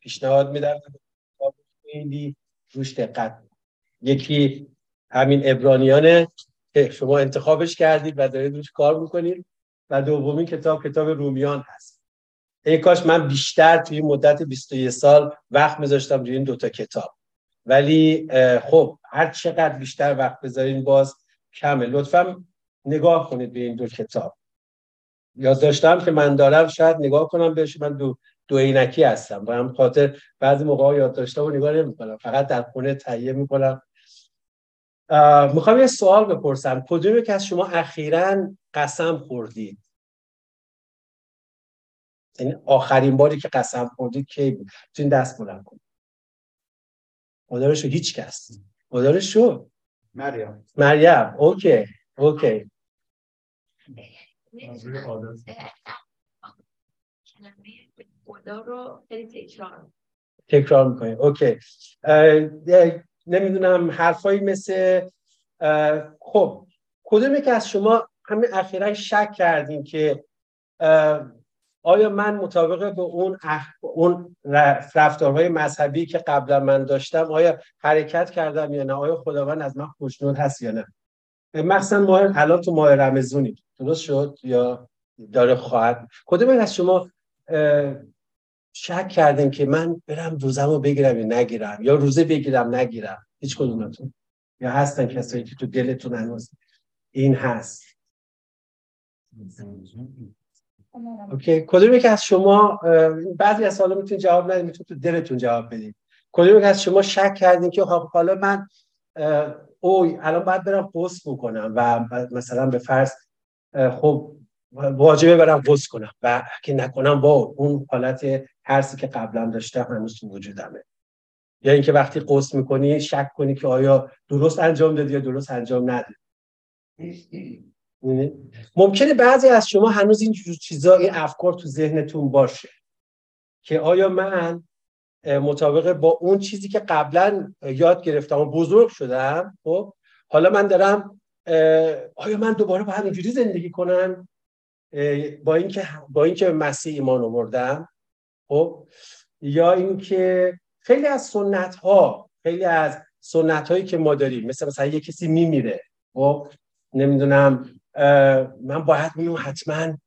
پیشنهاد میدم. خیلی روش دقت. یکی همین ابرانیانه که شما انتخابش کردید و دارید روش کار می‌کنید. و دومین کتاب کتاب رومیان هست. ای کاش من بیشتر توی مدت 21 سال وقت میذاشتم روی این دوتا کتاب. ولی خب هر چقدر بیشتر وقت بذارین باز کمه. لطفا نگاه کنید به این دو کتاب. یاد داشتم که من دارم شاید نگاه کنم بهش. من دو دو عینکی هستم با هم خاطر بعضی موقع یاد داشتم و نگاه نمی‌کنم فقط در خونه تهیه می‌کنم. می‌خوام یه سوال بپرسم. کدومی که از شما اخیرا قسم خوردید؟ یعنی آخرین باری که قسم خوردید کی بود؟ تو این دست بلند کنید خدا شو هیچ کس. خدا شو مریم. مریم. Okay. Okay. خدا رو خیلی تکرار تکرار می‌کنیم. Okay. نمی‌دونم حرفایی مثل خب کدومی که از شما همین اخیرا شک کردین که آیا من مطابق به اون اخ... اون رفتارهای مذهبی که قبلا من داشتم آیا حرکت کردم یا نه؟ آیا خداوند از من خوشنود هست یا نه؟ مثلا ما الان تو ماه رمزونی درست شد یا داره خواهد؟ کدوم از شما شک کردین که من برم روزمو بگیرم یا نگیرم یا روزه بگیرم نگیرم. هیچ کدومتون. یا هستن کسایی که تو دلتون هنوز این هست. اوکی. کدومی که از شما بعضی از سوالا می‌تونید جواب ندید می‌تونید تو دلتون جواب بدید. کدومی که از شما شک کردین که خب حالا من اوی الان باید برم پست بکنم و مثلا به فرض خب واجبه برم پست کنم و که نکنم با اون حالت ترسی که قبلا داشتم هنوز تو وجودمه. یا اینکه وقتی قصد می‌کنی شک کنی که آیا درست انجام دادی یا درست انجام ندادی. ممکنه بعضی از شما هنوز این چیزا این افکار تو ذهنتون باشه که آیا من مطابق با اون چیزی که قبلا یاد گرفتم و بزرگ شدم خب حالا من دارم آیا من دوباره با همینجوری زندگی کنم؟ با اینکه با اینکه مسیح ایمان آوردم خب یا اینکه خیلی از سنت ها خیلی از سنت هایی که ما داریم مثل مثلا یه کسی میمیره خب نمی‌دونم من باید میون حتما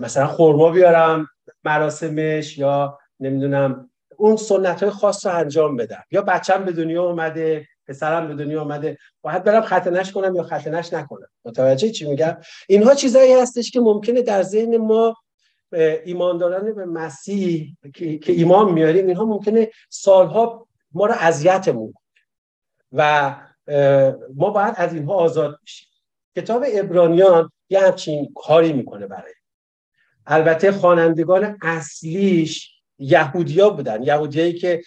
مثلا خورما بیارم مراسمش یا نمی‌دونم اون سنت های خاص رو انجام بدم. یا بچم به دنیا اومده پسرم به دنیا اومده باید برم ختنش کنم یا ختنش نکنم. متوجه چی میگم؟ اینها چیزایی هستش که ممکنه در ذهن ما ایمانداران به مسیح که ایمان میاریم اینها ممکنه سالها ما رو اذیتمون و ما باید از اینها آزاد بشیم. کتاب ابرانیان یه همچین کاری می‌کنه برای. البته خوانندگان اصلیش یهودیا بودن. یهودیایی که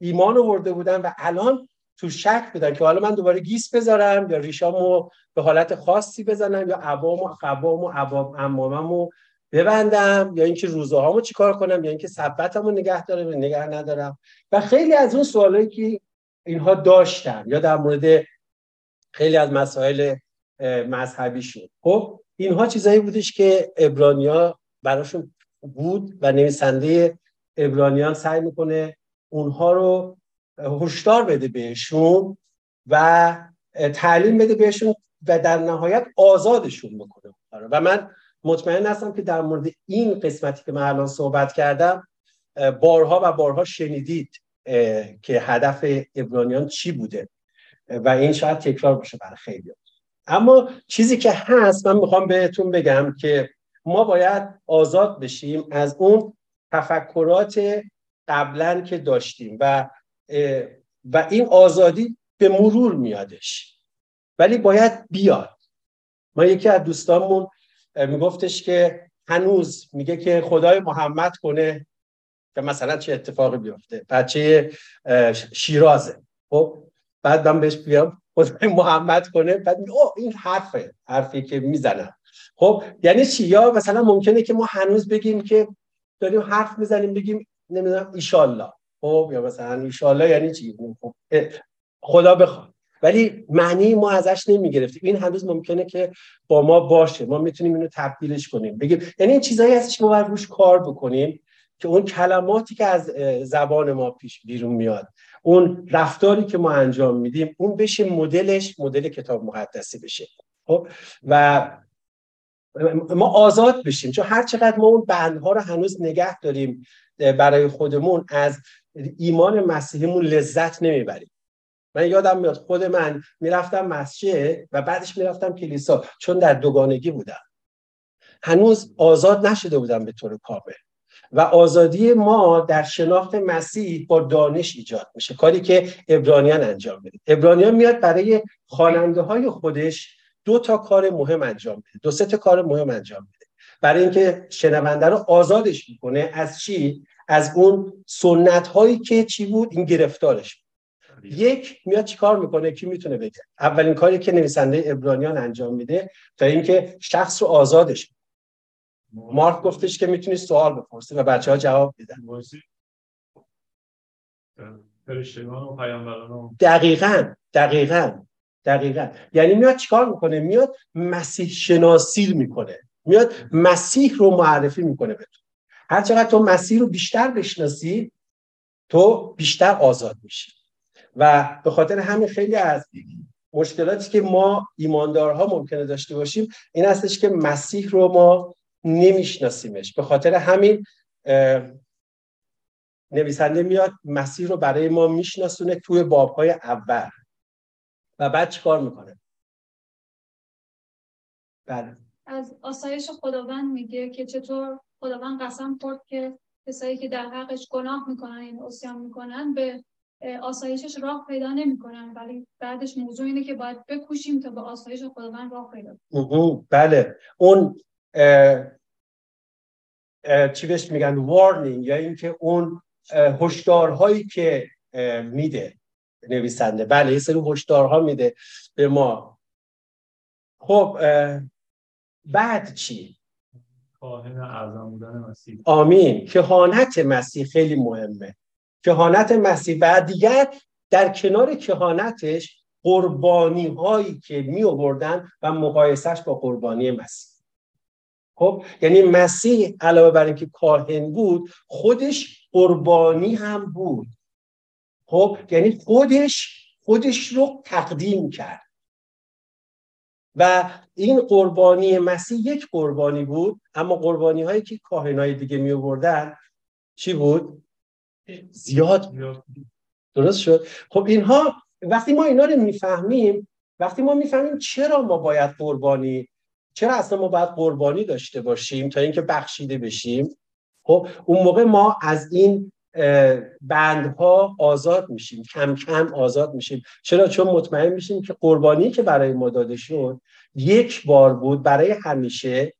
ایمان آورده بودن و الان تو شک بودن که حالا من دوباره گیس بذارم یا ریشامو به حالت خاصی بزنم یا عوام و خوام و عوام اماممو ببندم یا اینکه روزه هامو چیکار کنم یا اینکه ثبتمو نگه دارم یا نگه ندارم. و خیلی از اون سوالایی که اینها داشتن یا در مورد خیلی از مسائل مذهبی شد. خب اینها چیزایی بودش که ابرانیا براشون بود و نویسنده ابرانیان سعی می‌کنه اونها رو هشدار بده بهشون و تعلیم بده بهشون و در نهایت آزادشون بکنه و من مطمئن هستم که در مورد این قسمتی که من الان صحبت کردم بارها و بارها شنیدید که هدف ابرانیان چی بوده. و این شاید تکرار باشه برای خیلی. اما چیزی که هست من می‌خوام بهتون بگم که ما باید آزاد بشیم از اون تفکرات قبلا که داشتیم و و این آزادی به مرور میادش. ولی باید بیاد. ما یکی از دوستانمون میگفتش که هنوز میگه که خدای محمد کنه که مثلا چه اتفاقی بیفته. بچه شیرازه. خب بعد من بهش بیام خدای محمد کنه. بعد او این حرفه حرفی که می‌زنم خب یعنی چی؟ یا مثلا ممکنه که ما هنوز بگیم که داریم حرف می‌زنیم بگیم نمی‌دونم ایشالله خب یا مثلا ایشالله یعنی چی؟ خب خدا بخواد. ولی معنی ما ازش نمی‌گرفتیم. این هنوز ممکنه که با ما باشه. ما می‌تونیم اینو تبدیلش کنیم. بگیم یعنی این چیزایی هستش که ما باید روش کار بکنیم که اون کلماتی که از زبان ما پیش بیرون میاد اون رفتاری که ما انجام میدیم اون بشه مدلش مدل کتاب مقدسی بشه. خب؟ و ما آزاد بشیم. چون هر چقدر ما اون بندها رو هنوز نگه داریم برای خودمون از ایمان مسیحیمون لذت نمی‌بریم. من یادم میاد خود من می‌رفتم مسجد و بعدش می‌رفتم کلیسا چون در دوگانگی بودم. هنوز آزاد نشده بودم به طور کامل. و آزادی ما در شناخت مسیح با دانش ایجاد میشه. کاری که ابرانیان انجام میده. ابرانیان میاد برای خواننده های خودش دو تا کار مهم انجام میده. دو سه تا کار مهم انجام میده. برای اینکه شنونده رو آزادش می‌کنه از چی؟ از اون سنت هایی که چی بود؟ این گرفتارش یک میاد چیکار می‌کنه؟ کی می‌تونه بگه؟ اولین کاری که نویسنده ابرانیان انجام میده تا اینکه شخص رو آزادش مارک گفتش که می‌تونی سوال بپرسی و بچه ها جواب بدن دقیقا دقیقا دقیقا. یعنی میاد چیکار می‌کنه؟ میاد مسیح شناسی می‌کنه. میاد مسیح رو معرفی می‌کنه به تو. هر چقدر تو مسیح رو بیشتر بشناسی تو بیشتر آزاد میشی. و به خاطر همین خیلی از مشکلاتی که ما ایماندارها ممکنه داشته باشیم این هستش که مسیح رو ما نمیشناسیمش. به خاطر همین نویسنده میاد مسیح رو برای ما میشناسونه توی بابهای اول. و بعد چیکار می‌کنه؟ بله. از آسایش خداوند میگه که چطور خداوند قسم خورد که کسایی که در حقش گناه می‌کنن این یعنی اسیان می‌کنن به آسایشش راه پیدا نمی‌کنن. ولی بعدش موضوع اینه که باید بکوشیم تا به آسایش خداوند راه پیدا کنیم. بله. اون چی بهش میگن؟ وارنینگ یا اینکه اون هشدارهایی که میده نویسنده. بله یه سری هشدارها میده به ما. خب بعد چی؟ کاهن اعظم بودن مسیح. آمین. کهانت مسیح خیلی مهمه. کهانت مسیح. بعد دیگر در کنار کهانتش قربانی هایی که می آوردن و مقایسش با قربانی مسیح. خب یعنی مسیح علاوه بر اینکه کاهن بود خودش قربانی هم بود. خب یعنی خودش خودش رو تقدیم کرد. و این قربانی مسیح یک قربانی بود اما قربانی هایی که کاهنای دیگه می آوردن چی بود؟ زیاد. درست شد؟ خب اینها وقتی ما اینا رو می‌فهمیم وقتی ما می‌فهمیم چرا ما باید قربانی چرا اصلا ما باید قربانی داشته باشیم تا اینکه بخشیده بشیم؟ خب اون موقع ما از این بندها آزاد میشیم کم کم آزاد میشیم. چرا؟ چون مطمئن میشیم که قربانی که برای ما داده شد یک بار بود برای همیشه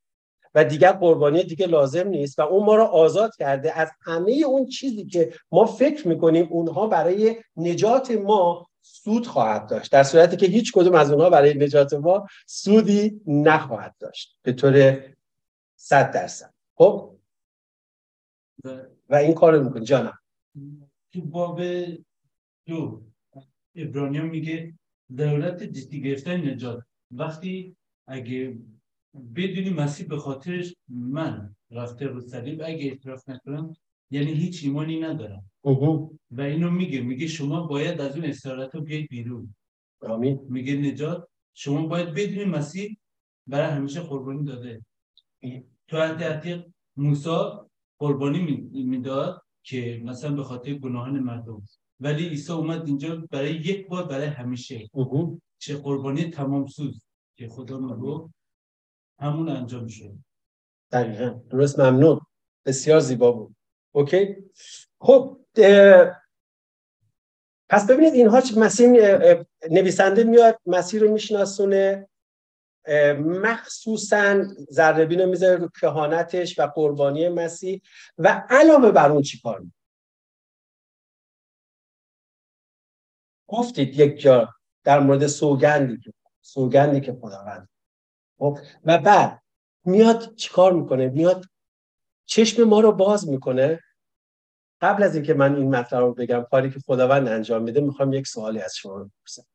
و دیگر قربانی دیگه لازم نیست و اون ما رو آزاد کرده. از همه اون چیزی که ما فکر می‌کنیم اونها برای نجات ما سود خواهد داشت. در صورتی که هیچ کدوم از اونها برای نجات ما سودی نخواهد داشت. به طور صد درصد. خب؟ و این کار می‌کنی. جانم. تو باب دو. ابرانیا میگه دولت جدی گرفتن نجات. وقتی اگه بدونی مسیح به خاطرش من رفته رو صلیب اگه اعتراف نکنم یعنی هیچ ایمانی ندارم. و اینو میگه میگه شما باید از اون اسارت رو بیاید بیرون. آمین. میگه نجات. شما باید بدونی مسیح برای همیشه قربانی داده. تو عتیق موسا قربانی می‌داد که مثلا به خاطر گناهان مردم. ولی عیسی اومد اینجا برای یک بار برای همیشه. چه قربانی تمام سوز که خدا میگو همون انجام شد دقیقا. درست ممنون. بسیار زیبا بود. اوکی. خب پس ببینید اینها مسیح نویسنده میاد مسیح رو میشناسونه. مخصوصا ذربین رو می‌ذاره رو کهانتش و قربانی مسیح. و علاوه بر اون چی کار گفتید یک جا در مورد سوگندی که سوگندی که خداوند خب و بعد میاد چیکار می‌کنه؟ میاد چشم ما رو باز می‌کنه. قبل از اینکه من این مطلب رو بگم کاری که خداوند انجام میده می‌خوام یک سوالی از شما بپرسم.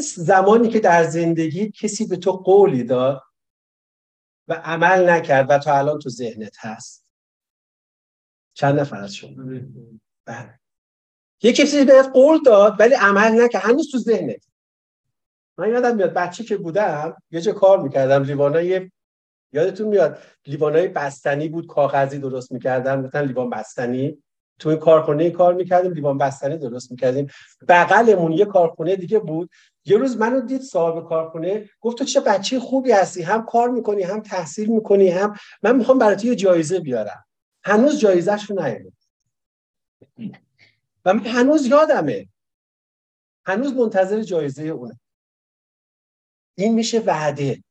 زمانی که در زندگی کسی به تو قولی داد و عمل نکرد و تا الان تو ذهنت هست. چند نفر از شما؟ بله. یه کسی بهت قول داد ولی عمل نکرد. هنوز تو ذهنت. من یادم میاد بچه که بودم یه جا کار می‌کردم. لیوانای یادتون میاد؟ لیوانای بستنی بود کاغذی درست می‌کردم گفتن لیوان بستنی. تو این کارخونه کار می‌کردیم لیوان بستنی درست می‌کردیم. بغلمون یه کارخونه دیگه بود. یه روز منو دید صاحب کارخونه گفت تو چه بچه خوبی هستی. هم کار می‌کنی هم تحصیل می‌کنی هم من می‌خوام برات یه جایزه بیارم. هنوز جایزش رو نیاره و من هنوز یادمه. هنوز منتظر جایزه اونه. این میشه وعده.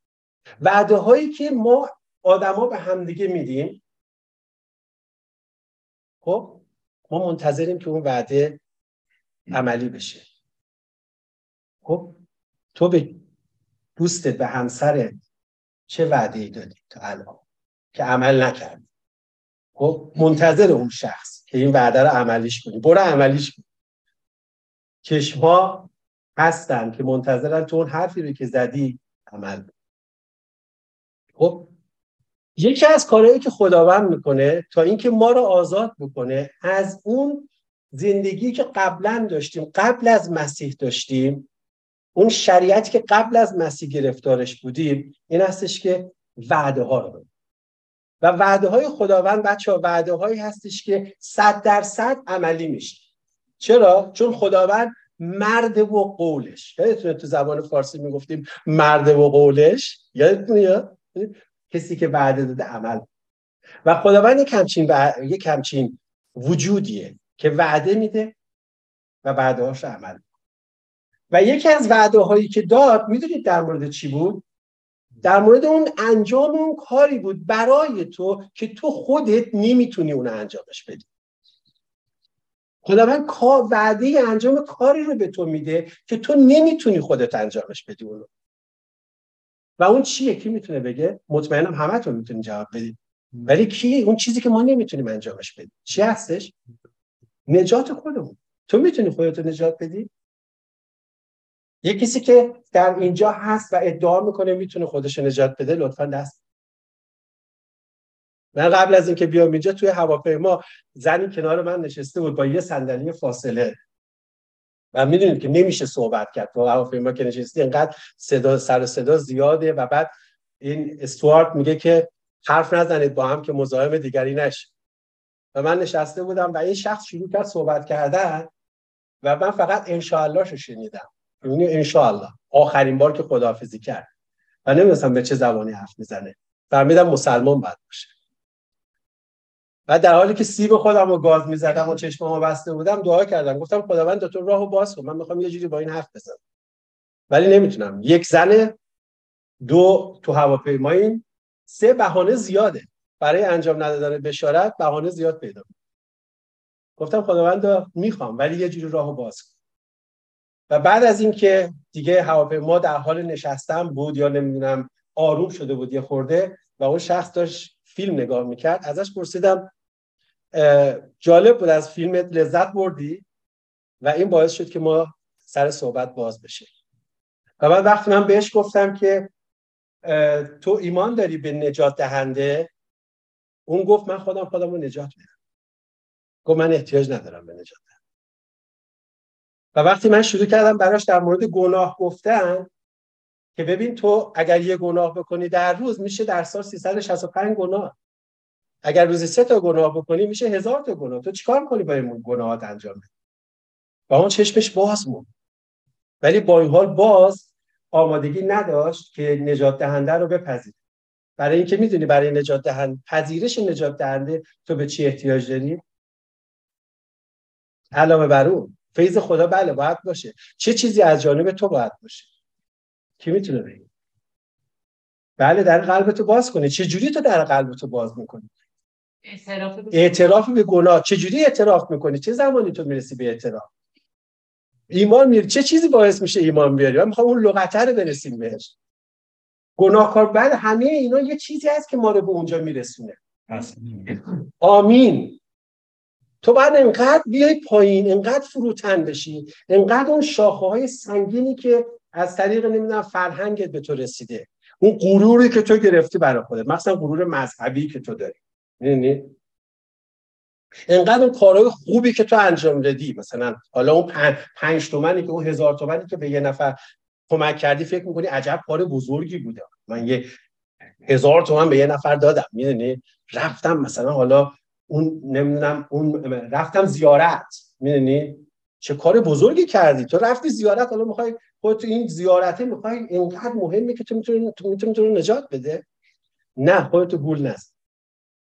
وعده هایی که ما آدما به همدیگه میدیم خب ما منتظریم که اون وعده عملی بشه. خب تو به دوستت به همسرت چه وعده ای دادی تا الان که عمل نکردی؟ خب منتظر اون شخص که این وعده رو عملیش کنی. برو عملیش کن. چشما هستن که منتظرن تو اون حرفی رو که زدی عمل خب یکی از کارهایی که خداوند می‌کنه تا اینکه ما رو آزاد بکنه از اون زندگی که قبلا داشتیم قبل از مسیح داشتیم اون شریعتی که قبل از مسیح گرفتارش بودیم این هستش که وعده ها رو و وعده های خداوند بچه ها وعده هایی هستش که صد درصد عملی میشه. چرا؟ چون خداوند مرد و قولش. یادتونه تو زبان فارسی می‌گفتیم مرد و قولش. یادتونه یا؟ کسی که وعده داده عمل. و خداوند یک همچین, یک همچین وجودیه که وعده میده و وعده هاش عمل. و یکی از وعده هایی که داد می‌دونید در مورد چی بود؟ در مورد اون انجام اون کاری بود برای تو که تو خودت نمی‌تونی اون انجامش بدی. خداوند وعده انجام کاری رو به تو میده که تو نمی‌تونی خودت انجامش بدی اونو. و اون چیه؟ کی می‌تونه بگه؟ مطمئنم همتون می‌تونین جواب بدید. ولی کی؟ اون چیزی که ما نمی‌تونیم انجامش بدیم. چی هستش؟ نجات خودمون. تو می‌تونی خودت نجات بدی؟ یه کسی که در اینجا هست و ادعا می‌کنه می‌تونه خودش نجات بده لطفا دست من قبل از اینکه بیام اینجا توی هواپیما زنی کنار من نشسته بود با یه صندلی فاصله. و می‌دونید که نمیشه صحبت کرد. با هواپیما که نشستی اینقدر صدا سر صدا زیاده و بعد این استوارت میگه که حرف نزنید با هم که مزاحم دیگری نشه و من نشسته بودم و این شخص شروع کرد صحبت کردن و من فقط انشاءالله رو شنیدم. یعنی انشاءالله. آخرین بار که خداحافظی کرد. و نمی‌دونستم به چه زبانی حرف می‌زنه. فهمیدم مسلمان باید باشه. و در حالی که سیب خودم رو گاز می‌زدم و چشممو بسته بودم دعا کردم. گفتم خداوند تو راهو باز کن. من می‌خوام یه جوری با این حرف بزنم. ولی نمی‌تونم. یک زن دو تو هواپیمایی سه بهانه زیاده. برای انجام ندادن بشارت بهانه زیاد پیدا گفتم خداوند می‌خوام ولی یه جوری راهو باز کن. و بعد از اینکه دیگه هواپیما در حال نشستن بود یا نمی‌دونم آروم شده بود یه خورده و اون شخص داشت فیلم نگاه می‌کرد ازش پرسیدم جالب بود از فیلمت لذت بردی؟ و این باعث شد که ما سر صحبت باز بشه. و بعد وقتی من بهش گفتم که تو ایمان داری به نجات دهنده؟ اون گفت من خودم خودم رو نجات میدم. گفت من احتیاج ندارم به نجات دهنده و وقتی من شروع کردم براش در مورد گناه گفتن که ببین تو اگر یه گناه بکنی در روز میشه در سال 365 گناه. اگر روزی سه تا گناه بکنی میشه هزار تا گناه. تو چیکار کنی با این گناهات انجام بدی؟ و اون چشمش باز بود. ولی با این حال باز آمادگی نداشت که نجات دهنده رو بپذیره. برای اینکه می‌دونی برای نجات دهنده پذیرش نجات دهنده تو به چی احتیاج داری؟ علاوه بر اون فیض خدا بله باید باشه. چه چیزی از جانب تو باید باشه؟ کی می‌تونه بگه؟ بله در قلب تو باز کنه. چه جوری تو در قلب تو باز می‌کنی؟ اعتراف به گناه. چه جوری اعتراف می‌کنی؟ چه زمانی تو می‌رسی به اعتراف؟ ایمان میری. چه چیزی باعث میشه ایمان بیاری؟ من می‌خوام اون لغته رو برسیم بهش. گناهکار بعد همه اینا یه چیزی هست که ما رو به اونجا میرسونه. آمین. تو بعد انقدر بیای پایین انقدر فروتن بشی انقدر اون شاخه های سنگینی که از طریق نمی‌دونم فرهنگت به تو رسیده. اون غروری که تو گرفتی برای خودت مثلا غرور مذهبی که تو داری. نه انقدر اون کارهای خوبی که تو انجام دادی مثلا حالا اون پنج, پنج تومنی که اون هزار تومنی که به یه نفر کمک کردی فکر می‌کنی عجب کار بزرگی بوده. من یه هزار تومن به یه نفر دادم می‌دونی؟ رفتم مثلا حالا اون نمی‌دونم اون رفتم زیارت می‌دونی؟ چه کار بزرگی کردی. تو رفتی زیارت حالا می‌خوای خودت تو این زیارته می‌خوای اینقدر مهمه که تو می‌تونی تو می‌تونی نجات بده؟ نه خودتو گول نزن.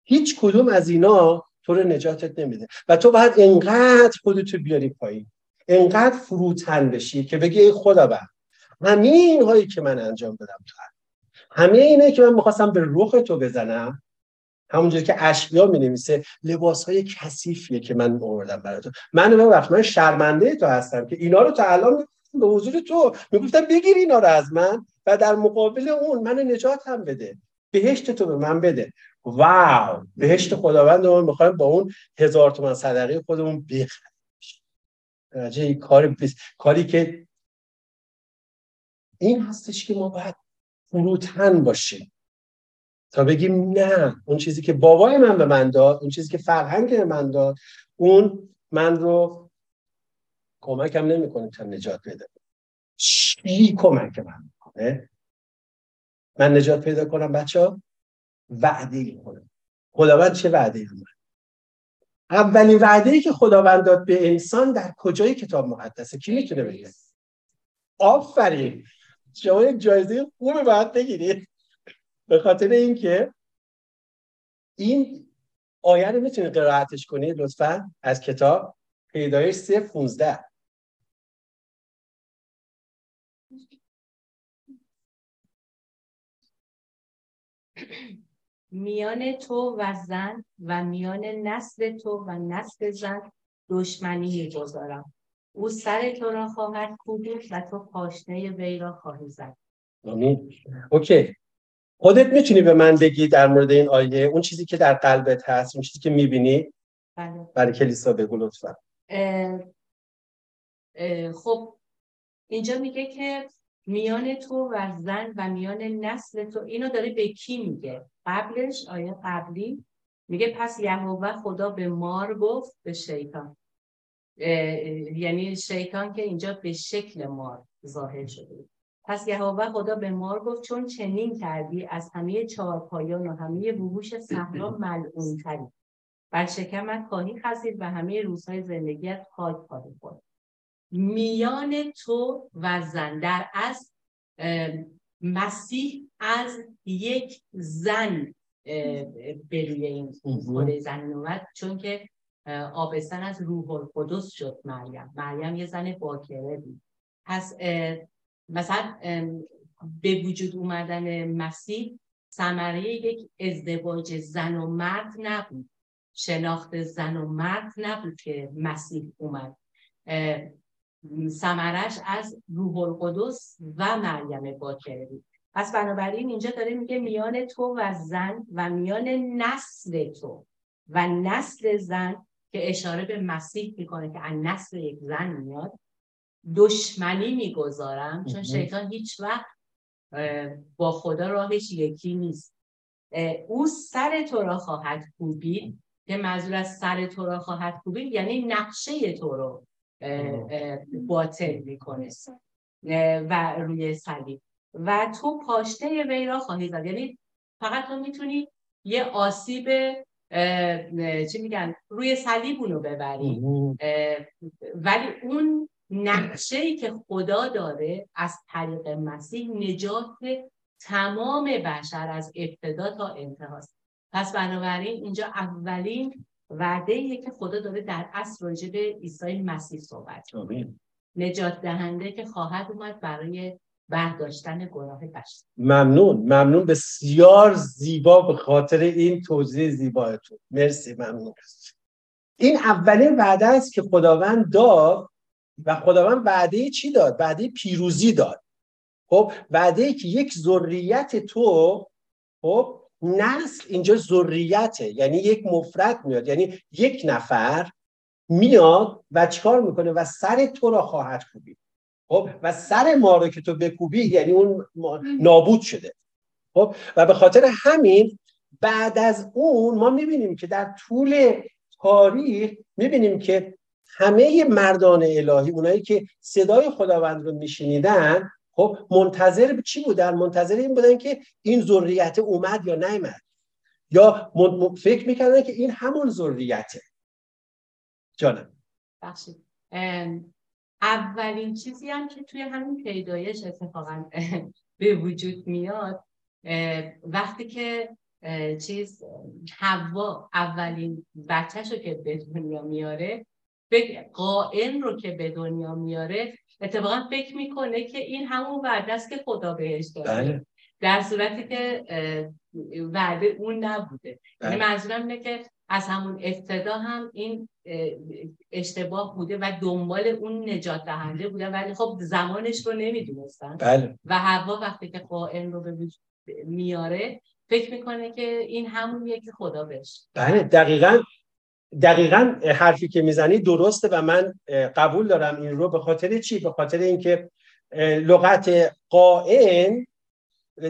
هیچ کدوم از اینا تو رو نجاتت نمیده. و تو باید انقدر خودتو بیاری پایین. انقدر فروتن بشی که بگی ای خدا بر همین هایی که من انجام دادم تو همه اینه که من می‌خواستم به رخ تو بزنم همونجوری که اشقیا می نویسه لباس های کثیفیه که من آوردم برای تو. من وقت من شرمنده تو هستم که اینا رو تا الان به حضور تو. می‌گفتم بگیر اینا رو از من و در مقابل اون من نجات هم بده. بهشت تو به من بده. واو! بهشت خداوند ما می‌خوایم با اون هزار تومن صدقه خودمون بخریم. کار کاری که این هستش که ما باید فروتن باشیم. تا بگیم نه اون چیزی که بابای من به من داد اون چیزی که فرهنگ من داد اون من رو کمکم نمی‌کنه تا نجات پیدا چی کمک من می‌کنه. من نجات پیدا کنم بچه ها وعده ای کنم خداوند چه وعده ای من اولین وعده ای که خداوند داد به انسان در کجای کتاب مقدسه کی می‌تونه بگه؟ آفرین! شما یک جایزه خوبه باید بگیرید به خاطر اینکه این آیه رو می‌تونید قرائتش کنید لطفا از کتاب پیدایش سه 15 میان تو و زن و میان نسل تو و نسل زن دشمنی می‌گذارم. او سر تو را خواهد کوبید و تو پاشنه وی را خواهی زد. آمین. اوکی. خودت می‌تونی به من بگی در مورد این آیه اون چیزی که در قلبت هست اون چیزی که می‌بینی؟ بله. برای کلیسا بگو لطفا. خب اینجا میگه که میان تو و زن و میان نسل تو. اینو داره به کی میگه؟ قبلش آیه قبلی میگه پس یهوه خدا به مار گفت به شیطان. یعنی شیطان که اینجا به شکل مار ظاهر شده پس یهوه خدا به مار گفت چون چنین کردی از همه چهارپایان و همه وحوش صحرا ملعون تری بر شکمت خواهی خزید و همه روزهای زندگیت خاک خواهی خورد. میان تو و زن. در از مسیح از یک زن به روی این خود زن اومد. چون که آبستن از روح القدس شد مریم. مریم یه زن باکره بود. پس مثلا به وجود اومدن مسیح ثمره یک ازدواج زن و مرد نبود. شناخت زن و مرد نبود که مسیح اومد. ثمرش از روح القدس و مریم باکره بود پس بنابراین اینجا داره میگه میان تو و زن و میان نسل تو و نسل زن که اشاره به مسیح می‌کنه که از نسل یک زن میاد دشمنی می‌گذارم چون شیطان هیچ وقت با خدا راهش یکی نیست. او سر تو را خواهد کوبید که منظور از سر تو را خواهد کوبید یعنی نقشه تو رو. باطل می‌کنه. و روی صلیب. و تو پاشته وی را خواهی زد. یعنی فقط تو می‌تونی یه آسیب چی میگن روی صلیب اونو ببری. ولی اون نقشه ای که خدا داره از طریق مسیح نجات تمام بشر از ابتدا تا انتهاست. پس بنابراین اینجا اولین وعده که خدا داره در اصل راجع به عیسی مسیح صحبت نجات دهنده که خواهد اومد برای برداشتن گناه بشر. ممنون. ممنون. بسیار زیبا به خاطر این توضیح زیبایتون. مرسی. ممنون. این اولین وعده است که خداوند داد و خداوند وعده چی داد؟ وعده پیروزی داد. خب وعده ای که یک ذریت تو خب نسل اینجا ذریته. یعنی یک مفرد میاد. یعنی یک نفر میاد و چیکار می‌کنه؟ و سر تو را خواهد کوبید. خب؟ و سر ما رو که تو بکوبی یعنی اون نابود شده. خب؟ و به خاطر همین بعد از اون ما می‌بینیم که در طول تاریخ می‌بینیم که همه مردان الهی اونایی که صدای خداوند رو میشنیدن خب منتظر چی بودن؟ منتظر این بودن که این ذریت اومد یا نیامد یا فکر می‌کردن که این همون ذریته. جانم. بخشید اولین چیزی هم که توی همین پیدایش اتفاقا به وجود میاد وقتی که چیز هوا اولین بچهش رو که به دنیا میاره قائم رو که به دنیا میاره اتفاقا فکر می‌کنه که این همون وعده است که خدا بهش داده. بله. در صورتی که وعده اون نبوده. یعنی بله. منظورم اینه که از همون ابتدا هم این اشتباه بوده و دنبال اون نجات دهنده بوده. ولی خب زمانش رو نمی‌دونستن. بله. و هوا وقتی که قائم رو به میاره فکر می‌کنه که این همونیه که خدا بهش. بله دقیقا دقیقا حرفی که می‌زنی درسته و من قبول دارم این رو به خاطر چی؟ به خاطر اینکه لغت قائن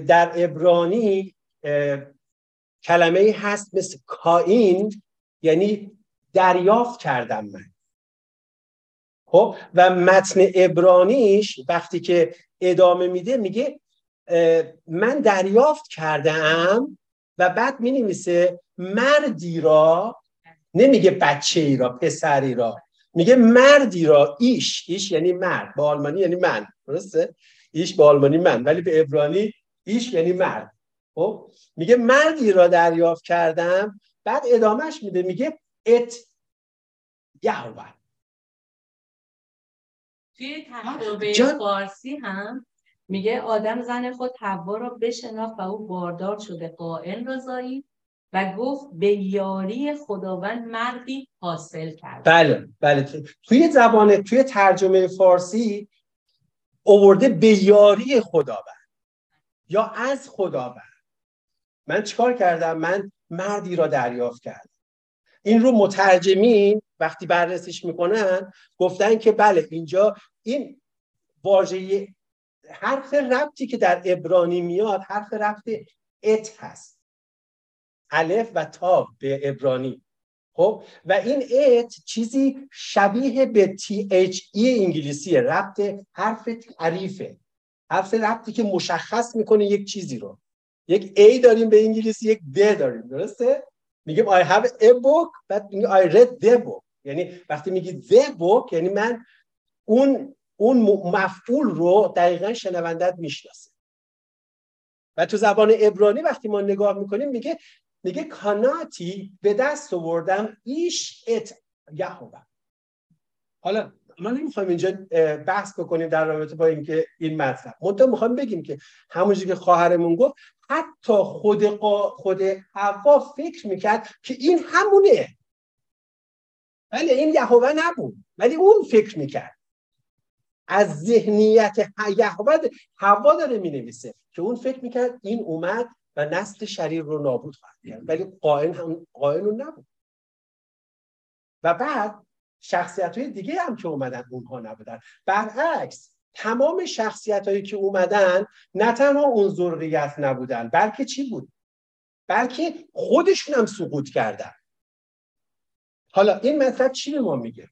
در ابرانی کلمه هست مثل کائین یعنی دریافت کردم من خب و متن ابرانیش وقتی که ادامه میده میگه من دریافت کرده ام و بعد می نویسه مردی را نمیگه بچه ای را پسری را. میگه مردی را. ایش. ایش یعنی مرد. با آلمانی یعنی من. درسته؟ ایش با آلمانی من. ولی به ابرانی ایش یعنی مرد. خب؟ میگه مردی را دریافت کردم. بعد ادامهش میده. میگه ات یهوه. توی تجربه فارسی هم میگه آدم زن خود حوا را بشناخت و او باردار شده قائن را زایید و گفت به یاری خداوند مردی حاصل کرد. بله بله. توی زبان توی ترجمه فارسی اوورده به یاری خداوند یا از خداوند. من چیکار کردم؟ من مردی را دریافت کردم. این رو مترجمین وقتی بررسیش می‌کنن گفتن که بله اینجا این واژه حرف ربطی که در ابرانی میاد حرف ربط ات هست. الف و تا به ابرانی خب؟ و این ات چیزی شبیه به تی اچ ای انگلیسیه. ربط حرف تعریفه. حرف ربطی که مشخص می‌کنه یک چیزی رو. یک A داریم به انگلیسی یک D داریم. درسته؟ میگیم I have a book بعد میگیم I read the book. یعنی وقتی میگی the book یعنی من اون اون مفعول رو دقیقا شنوندت می‌شناسه و تو زبان ابرانی وقتی ما نگاه می‌کنیم میگه میگه کاناتی به دست آوردم ایش ات یهوه. حالا ما نمی‌خوایم اینجا بحث بکنیم در رابطه با اینکه این مطلب. منتها می‌خوایم بگیم که همونجوری که خواهرمون گفت حتی خود قا... خود حوا فکر می‌کرد که این همونه. ولی این یهوه نبود ولی اون فکر می‌کرد. از ذهنیت یهوه هوا داره می‌نویسه که اون فکر می‌کرد این اومد و نسل شریر رو نابود خواهد کرد. ولی قائن هم قائن اون نبود. و بعد شخصیت های دیگه هم که اومدن اونها نبودن. برعکس تمام شخصیت هایی که اومدن نه تنها اون ذریت نبودن بلکه چی بود؟ بلکه خودشون هم سقوط کردن. حالا این مطلب چی به ما میگه؟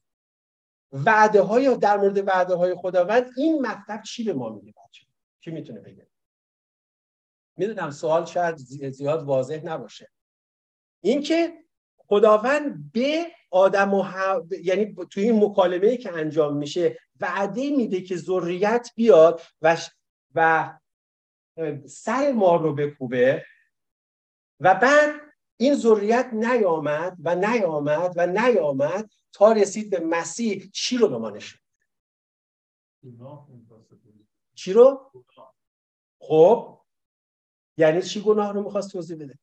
وعده های در مورد وعده های خداوند این مطلب چی به ما میگه بچه کی می‌تونه بگه؟ می‌دونم سوال شاید زیاد واضح نباشه اینکه خداوند به آدم و. یعنی توی این مکالمه که انجام میشه وعده میده که ذریت بیاد و و سر ما رو بکوبه و بعد این ذریت نیامد و نیامد و نیامد تا رسید به مسیح چی رو به ما نشون چی رو؟ خب یعنی چی گناه رو می‌خواست توضیح بده؟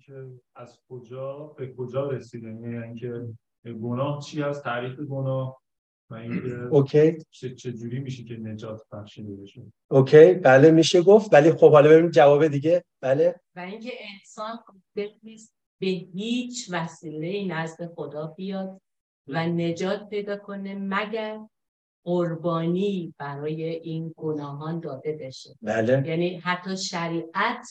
که از کجا به کجا رسیده؟ یعنی اینکه گناه چی هست؟ تعریف گناه و اینکه اوکی. چه چجوری میشه که نجات بخشیده بشه؟ اوکی. بله میشه گفت. ولی خب حالا ببینیم جواب دیگه. بله. و اینکه انسان بتونست به هیچ وسیله نزد خدا بیاد و نجات پیدا کنه مگر قربانی برای این گناهان داده بشه. بله. یعنی حتی شریعت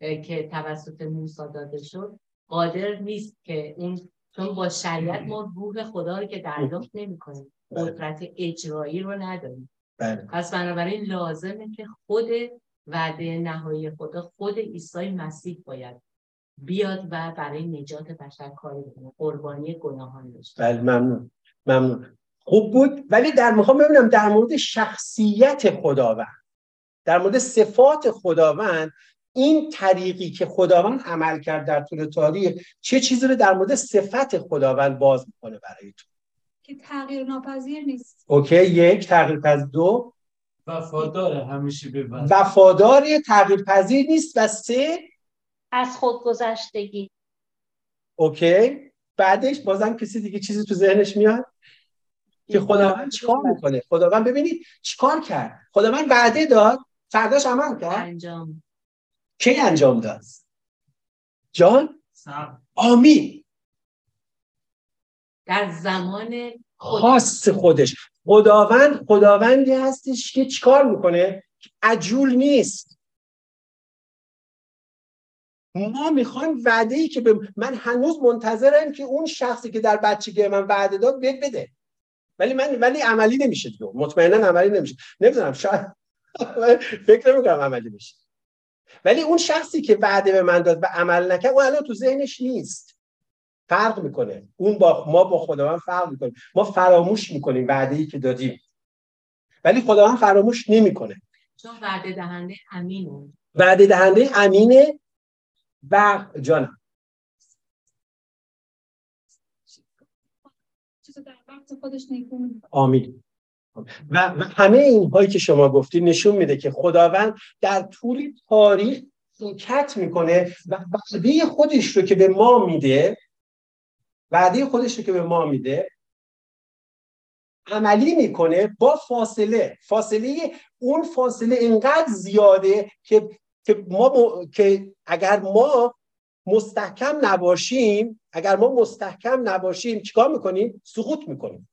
که توسط موسی داده شد قادر نیست که اون چون با شریعت ما روح خدا رو که دریافت نمی‌کنیم بله. قدرت اجرایی رو نداریم. بله. پس بنابراین لازمه که خود وعده نهایی خدا خود عیسی مسیح باید بیاد و برای نجات بشر کاری بکنه قربانی گناهان بشه. بله ممنون. ممنون. خوب بود. ولی در می‌خوام ببینم در مورد شخصیت خداوند در مورد صفات خداوند این طریقی که خداوند عمل کرد در طول تاریخ چه چیزی رو در مورد صفت خداوند باز می‌کنه برای تو؟ که تغییر ناپذیر نیست. اوکی یک تغییر پذیر دو. وفادار همیشه به وفادار تغییر پذیر نیست. و سه از خودگذشتگی اوکی. بعدش بازم کسی دیگه چیزی تو ذهنش میاد؟ که خداوند چیکار می‌کنه؟ خداوند ببینید چیکار کرد. خداوند وعده داد فرداش عمل کرد. انجام. کی انجام داد؟ جان؟ صبر آمین. در زمان خاص خودش. خداوند خداوندی هستش که چیکار می‌کنه؟ عجول نیست. ما می‌خوایم وعده ای که به من هنوز منتظرم که اون شخصی که در بچگی من وعده داد بد بده. ولی من ولی عملی نمیشه دیگه. مطمئنا عملی نمیشه. نمی‌دونم شاید فکر نمی‌کنم عملی بشه. ولی اون شخصی که وعده به من داد و عمل نکرد اون الان تو ذهنش نیست. فرق می‌کنه. اون با ما با خداوند فرق می‌کنیم. ما فراموش می‌کنیم وعده ای که دادیم. ولی خداوند فراموش نمی‌کنه. چون وعده دهنده امینه. وعده دهنده امینه و جانم چیز در خودش نیکو. آمین و, همه این هایی که شما گفتی نشون میده که خداوند در طول تاریخ حرکت می‌کنه و وعده خودش رو که به ما میده وعده خودش رو که به ما میده عملی می‌کنه با فاصله فاصله اون فاصله اینقدر زیاده که که ما م- که اگر ما مستحکم نباشیم اگر ما مستحکم نباشیم چیکار می‌کنیم؟ سقوط می‌کنیم.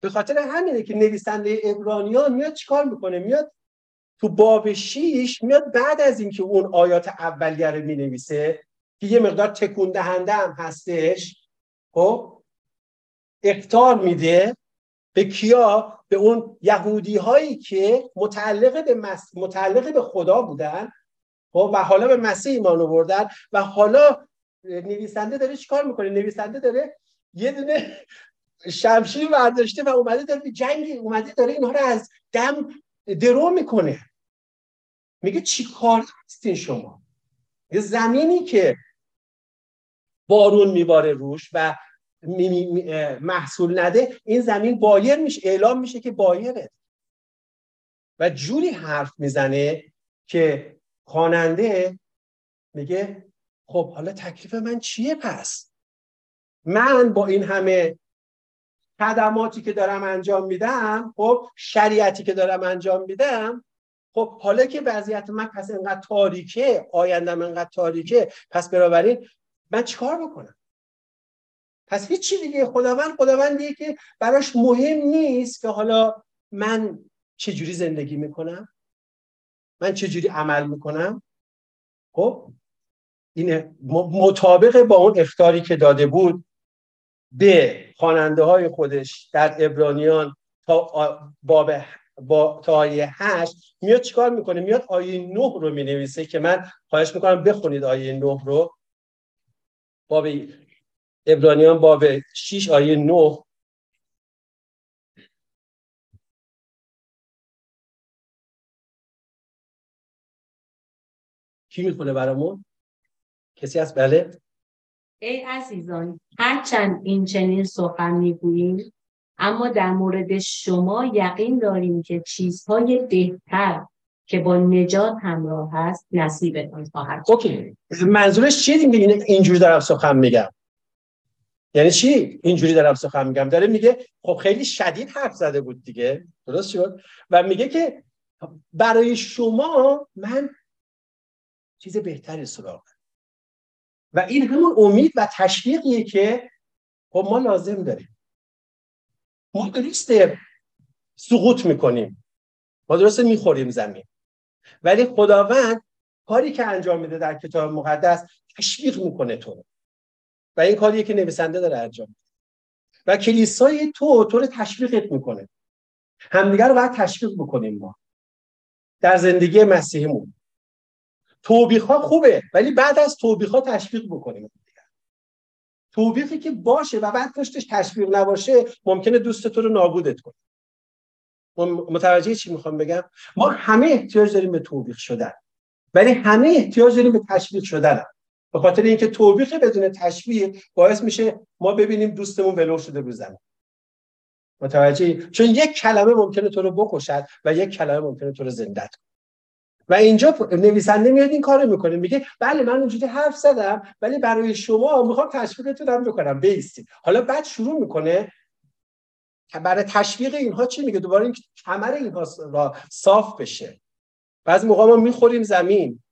به خاطر همینه که نویسنده ابرانیان میاد چیکار می‌کنه؟ میاد تو باب شیش میاد بعد از اینکه اون آیات اولیه رو می‌نویسه که یه مقدار تکون دهنده هم هستش خب اختار میده به کیا؟ به اون یهودی هایی که متعلق به مس... متعلق به خدا بودن. خب و حالا به مسیح ایمان آوردن و حالا نویسنده داره چیکار می‌کنه؟ نویسنده داره یه دونه شمشیر برداشته و اومده داره به جنگ اومده داره اینها رو از دم درو می‌کنه. میگه چی کار هستین شما؟ یه زمینی که بارون میباره روش و محصول نده این زمین بایر میشه اعلام میشه که بایره. و جوری حرف می‌زنه که خواننده میگه خب حالا تکلیف من چیه پس؟ من با این همه خدماتی که دارم انجام میدم خب شریعتی که دارم انجام میدم خب حالا که وضعیت من پس انقدر تاریکه آیندم انقدر تاریکه پس بنابراین من چیکار بکنم؟ پس هیچی دیگه خداوند خداوندیه که براش مهم نیست که حالا من چجوری زندگی می‌کنم. من چجوری عمل می‌کنم؟ خب اینه. مطابق با اون اختاری که داده بود به خواننده های خودش در ابرانیان تا باب با تا آیه هشت میاد چیکار می‌کنه؟ میاد آیه نه رو می‌نویسه که من خواهش می‌کنم بخونید آیه نه رو. باب ابرانیان باب 6 آیه 9 کی می‌خونه برامون؟ کسی هست؟ بله. ای عزیزان هرچند این چنین سخن می‌گوییم اما در مورد شما یقین داریم که چیزهای بهتر که با نجات همراه هست نصیبتان خواهد. اوکی. منظورش چیه دیگه؟ این- اینجوری دارم سخن میگم. یعنی چی؟ اینجوری دارم سخن میگم. داره میگه خب خیلی شدید حرف زده بود دیگه. درست شد؟ و میگه که برای شما من چیز بهتری سراغ. و این همون امید و تشویقیه که خب ما لازم داریم. ما درسته سقوط می‌کنیم. ما درسته می‌خوریم زمین. ولی خداوند کاری که انجام میده در کتاب مقدس تشویق می‌کنه تو. و این کاریه که نویسنده داره انجام میده. و کلیسای تو تو رو تشویقت می‌کنه. همدیگر رو باید تشویق بکنیم ما. در زندگی مسیحیمون. توبیخ ها خوبه ولی بعد از توبیخ ها تشویق بکنیم. توبیخی که باشه و بعد پشتش تشویق نباشه ممکنه دوست تو رو نابودت کنه. متوجه چی می‌خوام بگم؟ ما همه احتیاج داریم به توبیخ شدن ولی همه احتیاج داریم به تشویق شدن. به خاطر اینکه توبیخ بدون تشویق باعث میشه ما ببینیم دوستمون ولو شده رو زمین. متوجه چون یک کلمه ممکنه تو رو بکشد و یک کلمه ممکنه تو رو زنده و اینجا نویسنده میاد این کارو می‌کنه میگه بله من اونجوری حرف زدم ولی برای شما می‌خوام تشویقتون هم بکنم. بیستید حالا بعد شروع می‌کنه. برای تشویق اینها چی میگه؟ دوباره این کمر اینها را صاف بشه. بعضی موقع ما می‌خوریم زمین.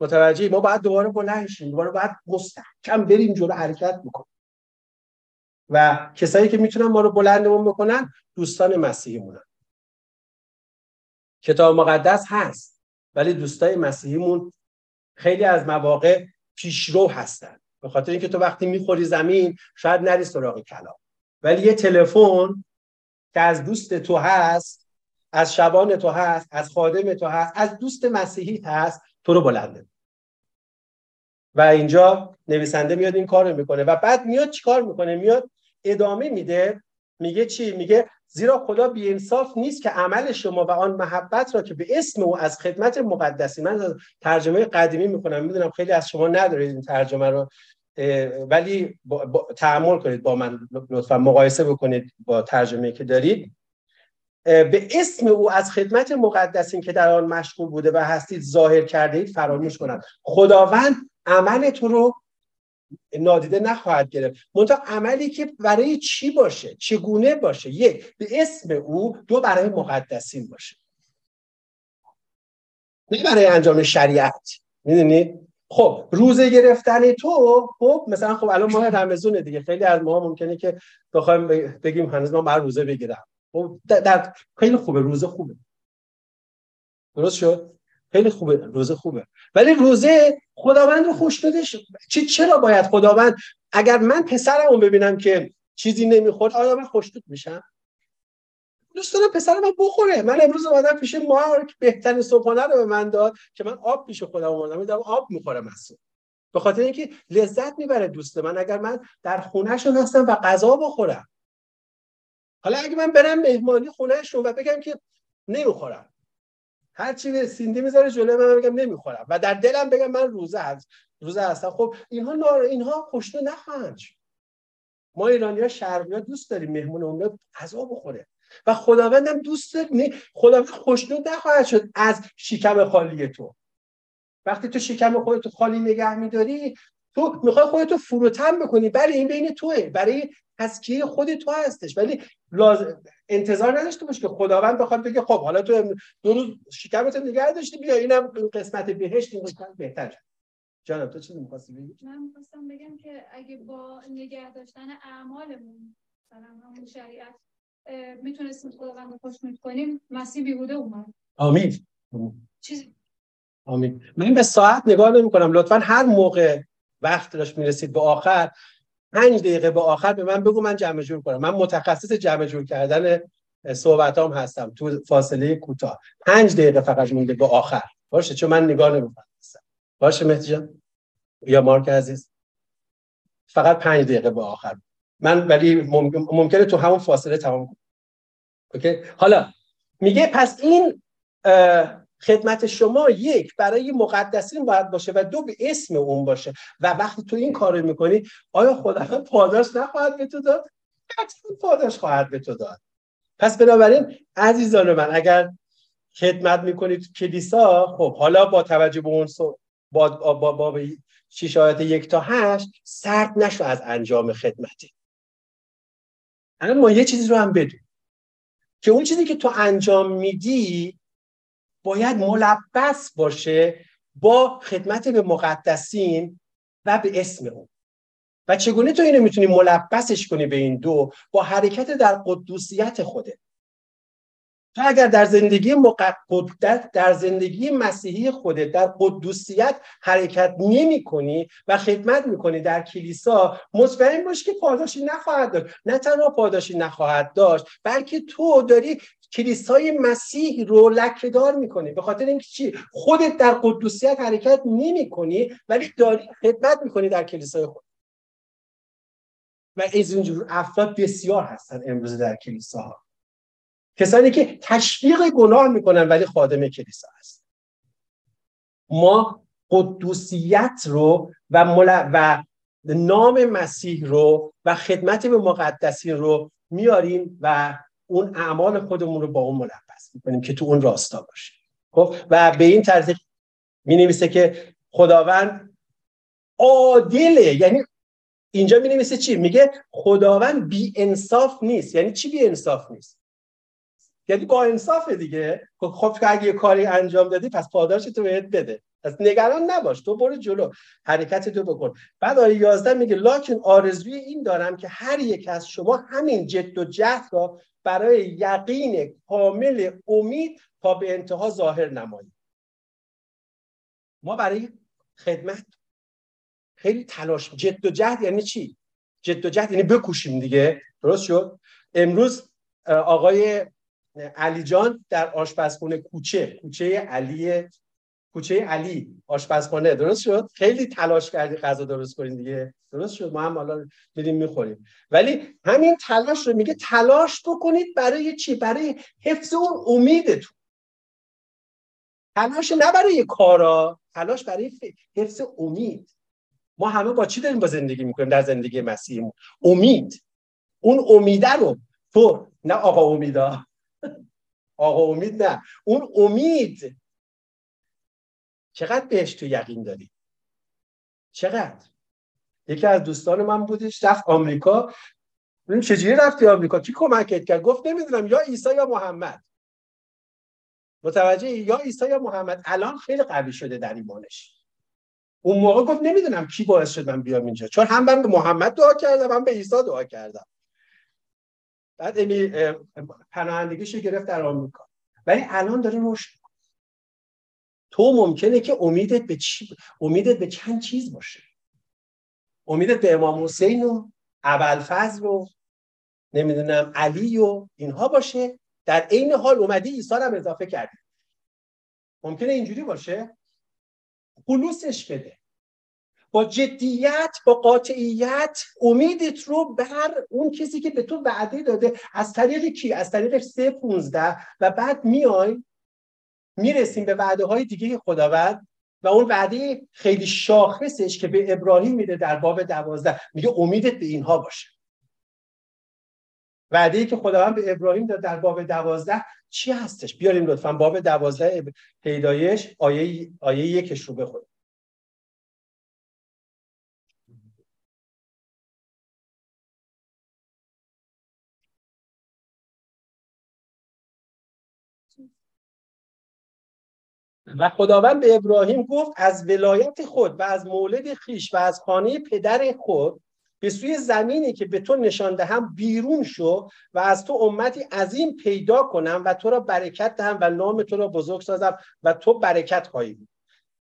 متوجه ما باید دوباره بلند شیم دوباره باید مستحکم بریم جلو حرکت بکنیم و کسایی که می‌تونن ما رو بلندمون بکنن دوستان مسیحیمونن. کتاب مقدس هست. ولی دوستای مسیحیمون خیلی از مواقع پیشرو هستن. به خاطر اینکه تو وقتی می‌خوری زمین شاید نری سراغ کلام. ولی یه تلفن که از دوست تو هست از شبان تو هست از خادم تو هست از دوست مسیحی هست تو رو بلنده و اینجا نویسنده میاد این کار رو می‌کنه. و بعد میاد چیکار می‌کنه؟ میاد ادامه میده میگه چی؟ میگه زیرا خدا بیانصاف نیست که عمل شما و آن محبت را که به اسم او از خدمت مقدسی من ترجمه قدیمی می‌کنم می‌دونم خیلی از شما ندارید این ترجمه رو ولی با, تعمل کنید با من لطفا مقایسه بکنید با ترجمه که دارید. به اسم او از خدمت مقدسین که در آن مشغول بوده و هستید ظاهر کرده اید فراموش کنند خداوند عمل تو رو نادیده نخواهد گرفت. منتها عملی که برای چی باشه؟ چگونه باشه؟ یک به اسم او دو برای مقدسین باشه. نه برای انجام شریعت. می‌دونید خب روزه گرفتن تو خب مثلا خب الان ماه رمضون دیگه. خیلی از ما ممکنه که بخوایم بگیم هنوز ما بر روزه بگیرم. خب در خیلی خوبه روزه خوبه. درست شد؟ خیلی خوبه روزه خوبه. ولی روزه خداوند رو خوش چی چرا باید خداوند؟ اگر من پسرمو ببینم که چیزی نمی‌خورد آیا من خوشنود میشم؟ دوست دارم پسر من بخوره. من امروز اومدم پیش مارک بهترین صبحانه رو به من داد که من آب پیش خودم اومدم دارم آب می‌خورم از به خاطر اینکه لذت می‌بره دوست من. اگر من در خونهشون هستم و غذا بخورم. حالا اگه من برم مهمانی خونهشون و بگم که نمی‌خورم. هر چی سیندی می‌ذاره جلوی من بگم نمی‌خورم. و در دلم بگم من روزه هست روزه هستم. خب اینها نار اینها خوشنود نخواهند ما ایرانی ها شرقی ها دوست داریم مهمون اون غذا بخوره. و خداوندم دوست داره خداوند خوشنود نخواهد شد از شکم خالی تو. وقتی تو شکم خودتو خالی نگه میداری تو می‌خوای خودتو فروتن بکنی. بله این بین توه. برای تسکیه خود تو هستش؟ ولی لازم انتظار نداشته باش که خداوند بخواد بگه خب حالا تو دو روز شکمت نگه داشتی بیا اینم قسمت بهشت این قسمت بهتر جانم تو چی می‌خواستی بگی؟ من می‌خواستم بگم که اگه با نگه داشتن اعمالمون مثلا همون شریعت می‌تونستیم خداوند رو خوشنود کنیم مسیح بیهوده اومد. آمین. چیز آمین. من به ساعت نگاه نمی کنم لطفا هر موقع وقت داشت می‌رسید به آخر پنج دقیقه به آخر به من بگو من جمع جور کنم. من متخصص جمع جور کردن صحبتام هستم تو فاصله کوتاه. پنج دقیقه فقط مونده به آخر. باشه چون من نگاه نمی‌کنم. باشه مهدی جان؟ یا مارک عزیز؟ فقط پنج دقیقه به آخر. من ولی ممکنه تو همون فاصله تمام کنم. اوکی؟ حالا میگه پس این خدمت شما یک برای مقدسین باید باشه و دو به اسم اون باشه. و وقتی تو این کار می‌کنی آیا خداوند پاداش نخواهد به تو داد؟ حتما پاداش خواهد به تو داد. پس بنابراین عزیزان من اگر خدمت می‌کنید کلیسا خب حالا با توجه به اون با با با, با شیش آیات یک تا هشت سرد نشو از انجام خدمتی. الان ما یه چیزی رو هم بدون که اون چیزی که تو انجام میدی باید ملبس باشه با خدمت به مقدسین و به اسم اون. و چگونه تو اینو می‌تونی ملبسش کنی به این دو؟ با حرکت در قدوسیت خوده تو اگر در زندگی قدرت در زندگی مسیحی خودت در قدوسیت حرکت نمی کنی و خدمت می‌کنی در کلیسا مطمئن باش که پاداشی نخواهد داشت. نه تنها پاداشی نخواهد داشت بلکه تو داری کلیسای مسیح رو لکهدار می‌کنی. به خاطر اینکه چی؟ خودت در قدوسیت حرکت نمی کنی ولی داری خدمت می‌کنی در کلیسای خود. و از اینجور افراد بسیار هستن امروز در کلیساها. کسانی که تشویق گناه می‌کنن ولی خادم کلیسا هست ما قدوسیت رو و, مل... و نام مسیح رو و خدمت به مقدسین رو میاریم و اون اعمال خودمون رو با اون ملبس می‌کنیم که تو اون راستا باشه. خب؟ و به این طرز می نویسه که خداوند عادله یعنی اینجا می نویسه چی؟ میگه خداوند بی انصاف نیست. یعنی چی بی انصاف نیست؟ یعنی با انصاف دیگه. خب, خب اگه یه کاری انجام دادی پس پاداش تو بهت بده. پس نگران نباش تو برو جلو حرکت تو بکن. بعد آیه 11 میگه لاکن آرزوی این دارم که هر یک از شما همین جد و جهد را برای یقین کامل امید تا به انتها ظاهر نمایید. ما برای خدمت خیلی تلاش جد و جهد یعنی چی؟ جد و جهد یعنی بکوشیم دیگه. درست شد؟ امروز آقای علی جان در آشپزخونه کوچه کوچه علی کوچه علی آشپزخانه درست شد؟ خیلی تلاش کردی غذا درست کنین دیگه. درست شد. ما هم حالا میریم می‌خوریم. ولی همین تلاش رو میگه تلاش بکنید برای چی؟ برای حفظ اون امیدتون. تلاش نه برای کارا تلاش برای حفظ امید. ما همه با چی داریم با زندگی می‌کنیم در زندگی مسیحمون امید. اون امیده رو. تو نه آقا امیدا. آقا امید نه. اون امید چقدر بهش تو یقین داری؟ چقدر؟ یکی از دوستان من بودش رفت آمریکا. ببین چجوری رفتی آمریکا؟ کی کمکت کرد؟ گفت نمی‌دونم یا عیسی یا محمد. متوجه یا عیسی یا محمد. الان خیلی قوی شده در ایمانش. اون موقع گفت نمی‌دونم کی باعث شد من بیام اینجا. چون هم من به محمد دعا کردم هم به عیسی دعا کردم. بعد امی پناهندگیش گرفت در آمریکا. ولی الان داره رشد تو ممکنه که امیدت به چی امیدت به چند چیز باشه. امیدت به امام حسین و ابوالفضل و نمی‌دونم علی و اینها باشه. در عین حال اومدی عیسی هم اضافه کردی. ممکنه اینجوری باشه؟ خلوصش بده. با جدیت با قاطعیت امیدت رو بر اون کسی که به تو وعده داده. از طریق کی؟ از طریق سه 15 و بعد میای می‌رسیم به وعده های دیگه خداوند و اون وعده خیلی شاخصش که به ابراهیم میده در باب دوازده میگه امیدت به اینها باشه. وعده ای که خداوند به ابراهیم داد در باب دوازده چی هستش؟ بیاریم لطفا باب دوازده پیدایش آیه, آیه یکش رو بخونیم. و خداوند به ابراهیم گفت از ولایت خود و از مولد خیش و از خانه پدر خود به سوی زمینی که به تو نشان دهم بیرون شو و از تو امتی عظیم پیدا کنم و تو را برکت دهم و نام تو را بزرگ سازم و تو برکت خواهی بود.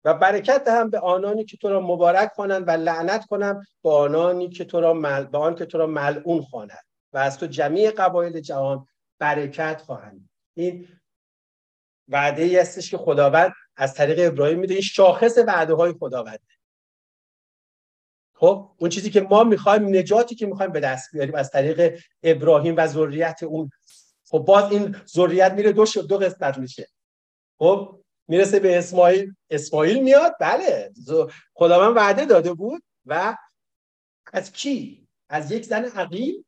و برکت دهم به آنانی که تو را مبارک خوانند و لعنت کنم به آنانی که تو را مل... به آن که تو را ملعون خوانند. و از تو جمیع قبایل جهان برکت خواهند. این وعده ای هستش که خداوند از طریق ابراهیم میده. این شاخص وعده های خداونده. خب اون چیزی که ما می‌خوایم نجاتی که می‌خوایم به دست بیاریم از طریق ابراهیم و ذریت اون. خب باز این ذریت میره دو دو قسمت میشه. خب می‌رسه به اسماعیل. اسماعیل میاد؟ بله. خداوند وعده داده بود و از کی؟ از یک زن عقیم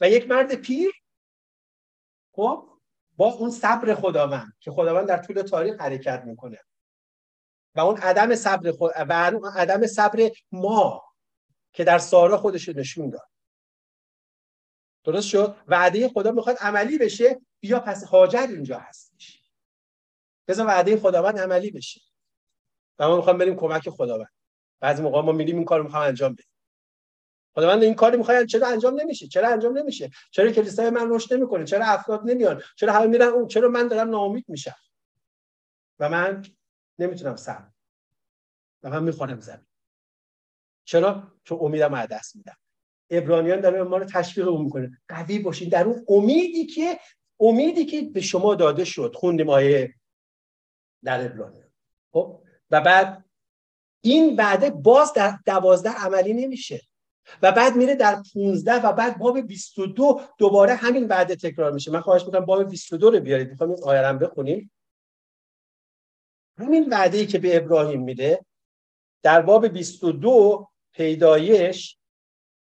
و یک مرد پیر. خب با اون صبر خداوند که خداوند در طول تاریخ حرکت می‌کنه. و اون عدم صبر خود و عدم صبر ما که در سارا خودش نشون داد. درست شد؟ وعده خدا می‌خواد عملی بشه بیا پس هاجر اینجا هستش. بذار وعده خداوند عملی بشه. و ما می‌خوام بریم کمک خداوند. بعضی موقع ما میریم این کارو می‌خوام انجام بدیم. خداوند این کاری می‌خواد چرا انجام نمیشه؟ چرا انجام نمیشه؟ چرا کلیسای من رشد نمی‌کنه؟ چرا افراد نمیان؟ چرا همه میرن اون؟ چرا من دارم ناامید میشم؟ و من نمی‌تونم صبر و من می‌خوانم زمین. چرا؟ چون امیدم از دست میدم. ابرانیان داره ما رو تشویق می‌کنه. قوی باشین. در اون امیدی که امیدی که به شما داده شد. خوندیم آیه در ابرانیان. خب؟ و بعد این وعده باز در دوازده عملی نمیشه. و بعد میره در 15 و بعد باب 22 دوباره همین وعده تکرار میشه. من خواهش می‌کنم باب 22 رو بیارید. می‌خوام این آیه رو بخونیم. همین وعده ای که به ابراهیم میده در باب 22 پیدایش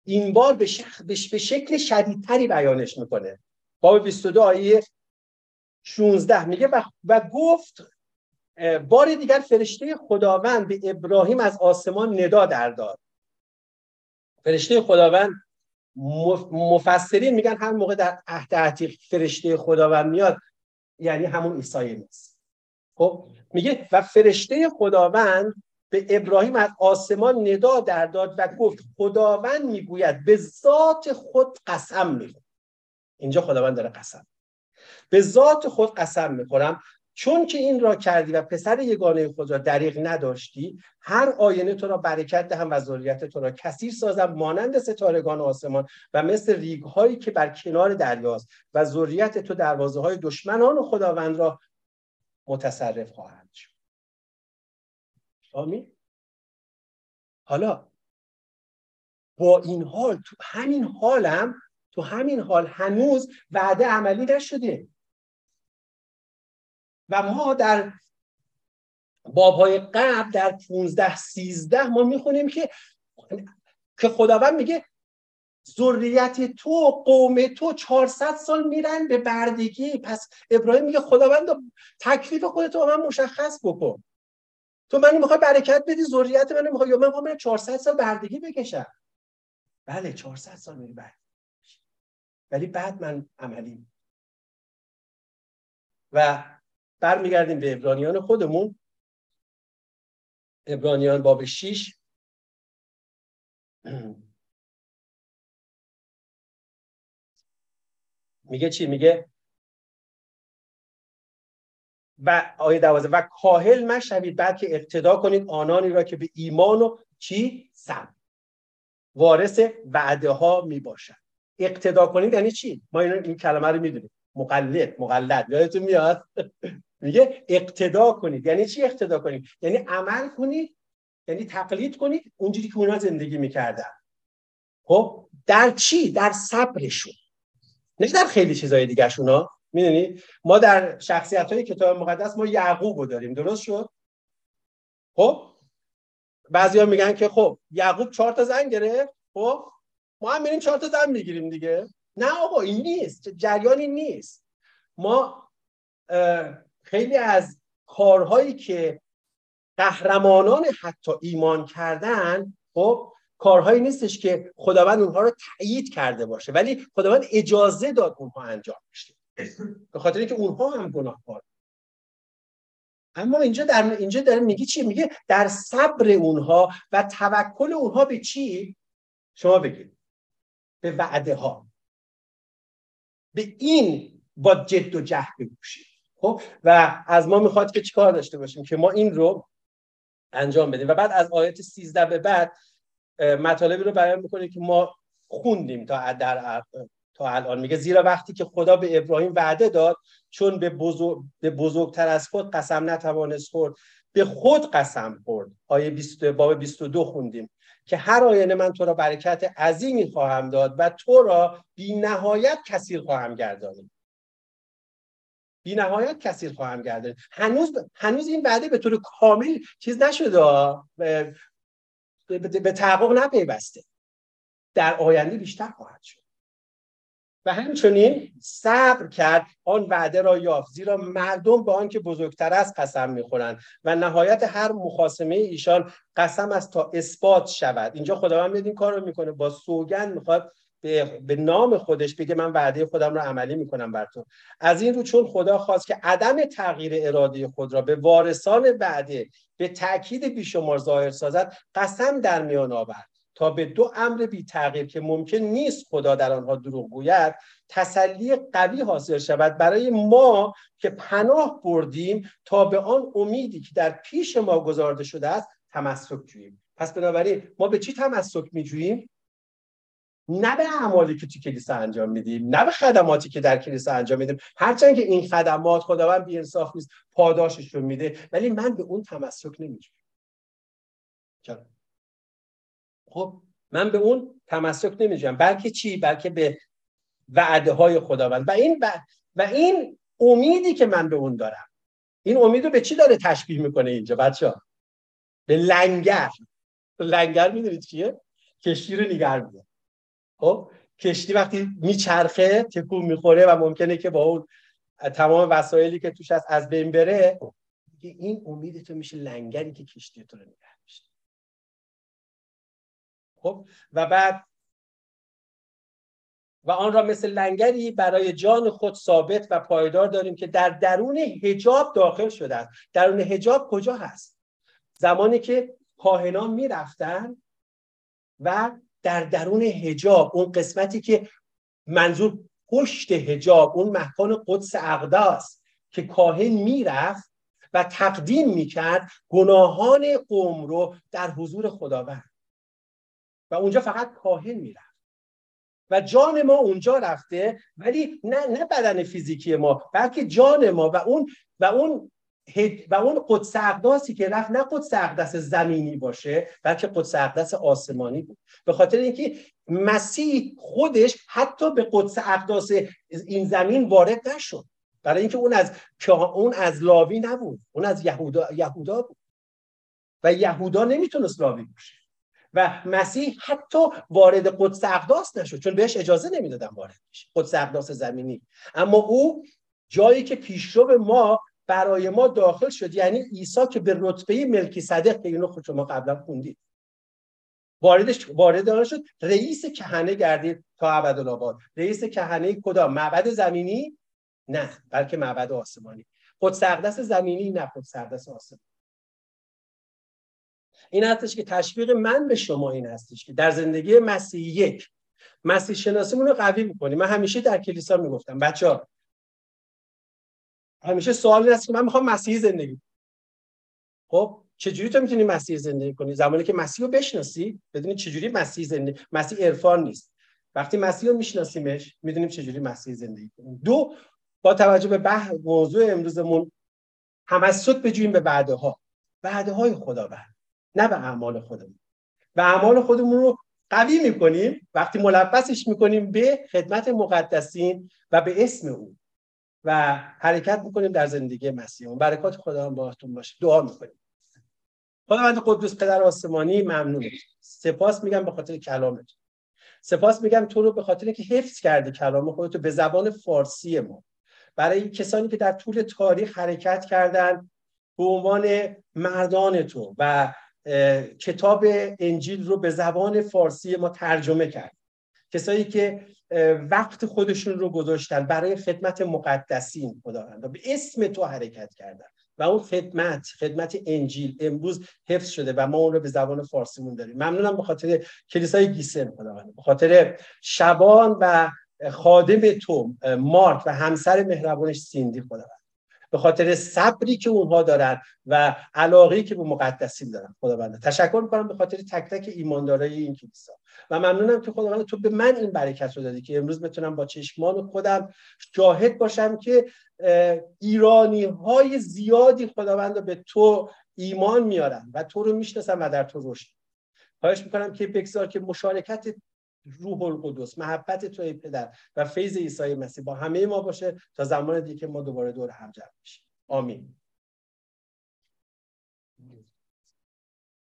این بار به, به شکل شدیدتری بیانش می‌کنه. باب 22 آیه 16 میگه و, و گفت بار دیگر فرشته خداوند به ابراهیم از آسمان ندا در داد. فرشته خداوند مفسرین میگن هر موقع در عهد عتیق فرشته خداوند میاد یعنی همون عیسی نیست. خب میگه و فرشته خداوند به ابراهیم از آسمان ندا در داد و گفت خداوند می‌گوید به ذات خود قسم می‌خورم. اینجا خداوند داره قسم. به ذات خود قسم می‌خورم. چون که این را کردی و پسر یگانه خود را دریغ نداشتی هر آینه تو را برکت دهم و ذریت تو را کثیر سازم مانند ستارگان آسمان و مثل ریگ هایی که بر کنار دریاست و ذریت تو دروازه های دشمنان و خداوند را متصرف خواهند شد. آمین. حالا با این حال تو همین حالم تو همین حال هنوز وعده عملی نشده و ما در بابهای قبل در 15 13 ما می‌خونیم که که خداوند میگه ذریت تو قوم تو 400 سال میرن به بردگی. پس ابراهیم میگه خداوند تکلیف خودت رو من مشخص بکن. تو من می‌خوای برکت بدی ذریت من می‌خوای یا من می‌خوام 400 سال بردگی بکشم. بله 400 سال میری بعد. ولی بعد من عملی. و برمیگردیم به ابرانیان خودمون. ابرانیان باب 6 میگه چی؟ میگه و آیه دوازه و کاهل مشوید بعد که اقتدا کنید آنانی را که به ایمان و چی؟ سم وارث وعده ها می باشد اقتدا کنید یعنی چی؟ ما این کلمه رو می‌دونیم. مقلد مقلد. یادتون میاد؟ میگه اقتدا کنید. یعنی چی اقتدا کنید؟ یعنی عمل کنید یعنی تقلید کنید اونجوری که اونا زندگی می‌کردن. خب؟ در چی؟ در صبرشون. نه در خیلی چیزای دیگه شونا می‌دونی؟ ما در شخصیت های کتاب مقدس ما یعقوب داریم. درست شد؟ خب؟ بعضیا میگن که خب یعقوب چهار تا زن گرفت. خب؟ ما هم میریم چهار تا زن می‌گیریم دیگه. نه آقا این نیست. جریانی نیست. ما خیلی از کارهایی که قهرمانان حتی ایمان کردن خب کارهایی نیستش که خداوند اونها رو تایید کرده باشه ولی خداوند اجازه داد اونها انجام بشه. به خاطر اینکه اونها هم گناهکار. اما اینجا در اینجا داره میگه چی؟ میگه در صبر اونها و توکل اونها به چی؟ شما بگید. به وعده ها به این با جد و جهد بگوشید خب؟ و از ما می‌خواد که چیکار داشته باشیم؟ که ما این رو انجام بدیم. و بعد از آیت 13 به بعد مطالبی رو بیان می‌کنه که ما خوندیم تا در تا الان. میگه زیرا وقتی که خدا به ابراهیم وعده داد چون به, بزرگ، به بزرگتر از خود قسم نتوانست خورد به خود قسم خورد. آیه 20 باب 22 خوندیم. که هر آینه من تو را برکت عظیمی خواهم داد و تو را بی نهایت کثیر خواهم گردانید. بی نهایت کثیر خواهم گردانید. هنوز هنوز این وعده به طور کامل چیز نشده به, به, به تحقق نپیوسته. در آینده بیشتر خواهد شد. و همچنین صبر کرد آن وعده را یافت زیرا مردم به آنکه بزرگتر است قسم می‌خورند و نهایت هر مخاسمه ایشان قسم است تا اثبات شود. اینجا خداوند میاد این کار رو می‌کنه. با سوگند می‌خواد به, به نام خودش بگه من وعده خودم رو عملی می‌کنم بر تو از این رو چون خدا خواست که عدم تغییر اراده خود را به وارثان وعده به تاکید بیشمار ظاهر سازد قسم در میان آورد. تا به دو امر بی تغییر که ممکن نیست خدا در آنها دروغ گوید تسلی قوی حاصل شود. برای ما که پناه بردیم تا به آن امیدی که در پیش ما گذارده شده است تمسک جوییم. پس بنابراین ما به چی تمسک میجوییم؟ نه به اعمالی که تو کلیسا انجام میدیم نه به خدماتی که در کلیسا انجام میدیم. هرچند که این خدمات خداوند بی انصاف نیست پاداشش رو میده ولی من به اون تمسک نمیجویم. خب من به اون تمسک نمیجویم بلکه چی؟ بلکه به وعده های خداوند. و این ب... و این امیدی که من به اون دارم. این امید رو به چی داره تشبیه می‌کنه اینجا بچه ها به لنگر. لنگر می‌دونید چیه؟ کشتی رو نگر میده خب کشتی وقتی میچرخه تکون می‌خوره و ممکنه که با اون تمام وسایلی که توش هست از بین بره این امید تو میشه لنگری که کشتی تو رو نگه خب و بعد و آن را مثل لنگری برای جان خود ثابت و پایدار داریم که در درون هجاب داخل شده است. درون هجاب کجا هست؟ زمانی که کاهنان می‌رفتن و در درون هجاب اون قسمتی که منظور پشت هجاب اون مکان قدس اقداس که کاهن می‌رفت و تقدیم می‌کرد گناهان قوم رو در حضور خداوند. و اونجا فقط کاهن می‌رفت. و جان ما اونجا رفته ولی نه نه بدن فیزیکی ما بلکه جان ما و اون و اون و اون قدس اقداسی که رفت نه قدس اقدس زمینی باشه بلکه قدس اقدس آسمانی بود. به خاطر اینکه مسیح خودش حتی به قدس اقداس این زمین وارد نشد. برای اینکه اون از اون از لاوی نبود اون از یهودا یهودا بود. و یهودا نمی‌تونست لاوی باشه. و مسیح حتی وارد قدس اقداس نشد چون بهش اجازه نمی‌دادن وارد بشه قدس اقداس زمینی. اما او جایی که پیشرو ما برای ما داخل شد یعنی عیسی که به رتبه ملکی صدق که اینو خود شما قبلا خوندید واردش وارد شد رئیس کهنه گردید تا ابدالآباد رئیس کهنه کدام؟ معبد زمینی؟ نه بلکه معبد آسمانی. قدس اقدس زمینی نه قدس اقدس آسمانی. این هستش که تشویق من به شما این هستش که در زندگی مسیح یک مسیح شناسیمون رو قوی می‌کنیم من همیشه در کلیسا می‌گفتم بچه ها همیشه سوال این است که من می‌خوام مسیحی زندگی خب چجوری تو می‌تونی مسیح زندگی کنی؟ زمانی که مسیح رو بشناسی بدونی چجوری مسیح زندگی مسیح عرفان نیست. وقتی مسیح رو میشناسیمش می‌دونیم چجوری مسیح زندگی کنیم. دو با توجه به بح موضوع امروزمون تمسک بجوییم به وعده ها وعده های خداوند. نه به اعمال خودمون. و اعمال خودمون رو قوی می‌کنیم وقتی ملبسش می‌کنیم به خدمت مقدسین و به اسم او. و حرکت می‌کنیم در زندگی مسیحمون برکات خدا هم باهاتون باشه. دعا می‌کنیم. خداوند قدوس پدر آسمانی ممنونم. سپاس میگم به خاطر کلامت. سپاس میگم تو رو به خاطر که حفظ کردی کلام خودتو به زبان فارسی ما. برای کسانی که در طول تاریخ حرکت کردن به عنوان مردان تو و کتاب انجیل رو به زبان فارسی ما ترجمه کرد کسایی که وقت خودشون رو گذاشتن برای خدمت مقدسین خداوند به اسم تو حرکت کردن و اون خدمت خدمت انجیل امروز حفظ شده و ما اون رو به زبان فارسیمون داریم. ممنونم به خاطر کلیسای گیسن خداوند. به خاطر شبان و خادم تو مارک و همسر مهربانش سیندی خداوند. به خاطر صبری که اونها دارن و علاقه که به مقدسین دارن. خداوند تشکر می‌کنم به خاطر تک تک ایماندارای این کلیسا. و ممنونم که خداوند تو به من این برکت رو دادی که امروز بتونم با چشمان خودم شاهد باشم که ایرانی های زیادی خداوند به تو ایمان میارن و تو رو می‌شناسن و در تو رشد. خواهش می‌کنم که بگذار که مشارکت روح القدس محبت توی پدر و فیض عیسی مسیح با همه ما باشه تا زمان دیگه ما دوباره دور هم جمع بشیم. آمین.